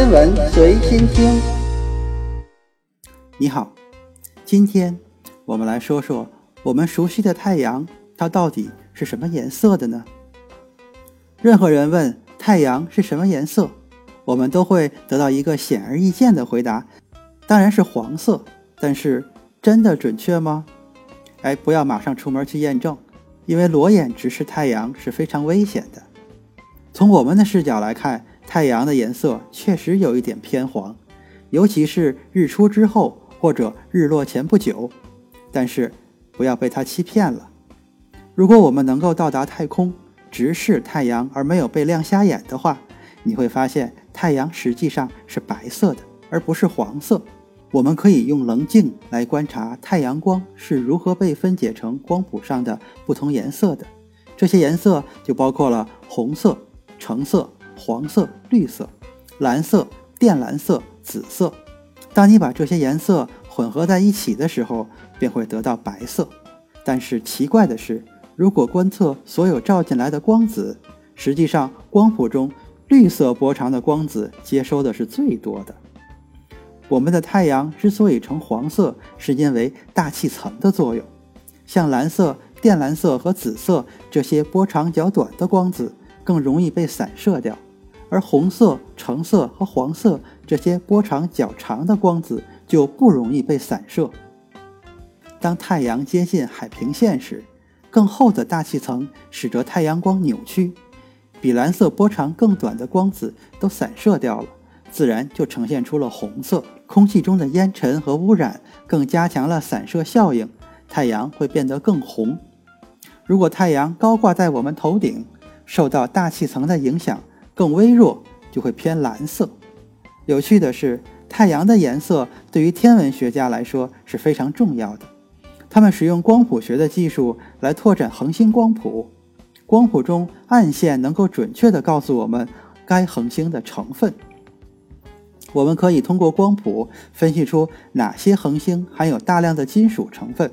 天文随心听。你好，今天我们来说说我们熟悉的太阳，它到底是什么颜色的呢？任何人问太阳是什么颜色，我们都会得到一个显而易见的回答，当然是黄色。但是真的准确吗？哎，不要马上出门去验证，因为裸眼直视太阳是非常危险的。从我们的视角来看，太阳的颜色确实有一点偏黄，尤其是日出之后或者日落前不久。但是不要被它欺骗了。如果我们能够到达太空，直视太阳而没有被亮瞎眼的话，你会发现太阳实际上是白色的，而不是黄色。我们可以用棱镜来观察太阳光是如何被分解成光谱上的不同颜色的。这些颜色就包括了红色。橙色、黄色、绿色、蓝色、靛蓝色、紫色。当你把这些颜色混合在一起的时候，便会得到白色。但是奇怪的是，如果观测所有照进来的光子，实际上光谱中绿色波长的光子接收的是最多的。我们的太阳之所以呈黄色，是因为大气层的作用。像蓝色、靛蓝色和紫色这些波长较短的光子。更容易被散射掉，而红色、橙色和黄色这些波长较长的光子就不容易被散射。当太阳接近海平线时，更厚的大气层使得太阳光扭曲，比蓝色波长更短的光子都散射掉了，自然就呈现出了红色。空气中的烟尘和污染更加强了散射效应，太阳会变得更红。如果太阳高挂在我们头顶，受到大气层的影响更微弱，就会偏蓝色。有趣的是，太阳的颜色对于天文学家来说是非常重要的。他们使用光谱学的技术来拓展恒星光谱。光谱中暗线能够准确地告诉我们该恒星的成分。我们可以通过光谱分析出哪些恒星含有大量的金属成分，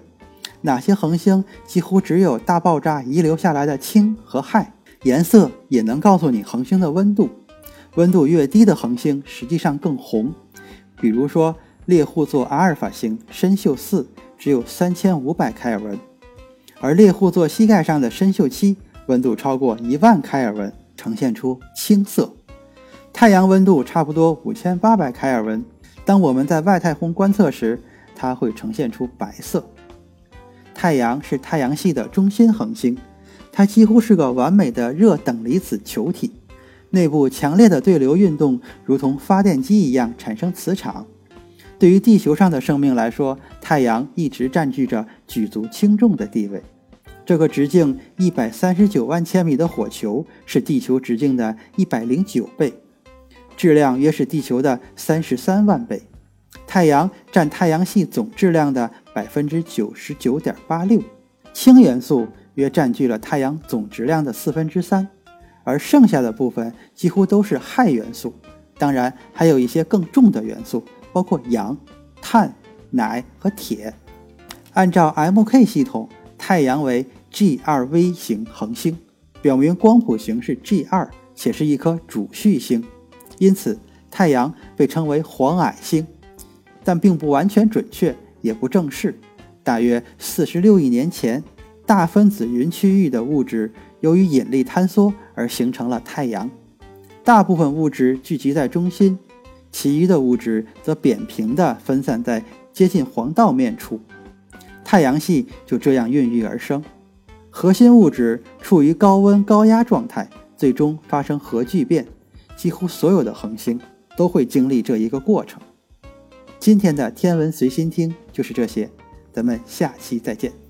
哪些恒星几乎只有大爆炸遗留下来的氢和氦。颜色也能告诉你恒星的温度，温度越低的恒星实际上更红。比如说猎户座阿尔法星参宿四只有三千五百开尔文，而猎户座膝盖上的参宿七温度超过一万开尔文，呈现出青色。太阳温度差不多五千八百开尔文，当我们在外太空观测时，它会呈现出白色。太阳是太阳系的中心恒星。它几乎是个完美的热等离子球体，内部强烈的对流运动如同发电机一样产生磁场。对于地球上的生命来说，太阳一直占据着举足轻重的地位。这个直径一百三十九万千米的火球是地球直径的一百零九倍，质量约是地球的三十三万倍。太阳占太阳系总质量的百分之九十九点八六，氢元素。约占据了太阳总质量的四分之三，而剩下的部分几乎都是氦元素，当然还有一些更重的元素，包括氧、碳、氖和铁。按照 M.K 系统，太阳为 G2V 型恒星，表明光谱型是 G2，且是一颗主序星，因此太阳被称为黄矮星，但并不完全准确，也不正式。大约四十六亿年前。大分子云区域的物质由于引力坍缩而形成了太阳，大部分物质聚集在中心，其余的物质则扁平地分散在接近黄道面处，太阳系就这样孕育而生。核心物质处于高温高压状态，最终发生核聚变。几乎所有的恒星都会经历这一个过程。今天的天文随心听就是这些，咱们下期再见。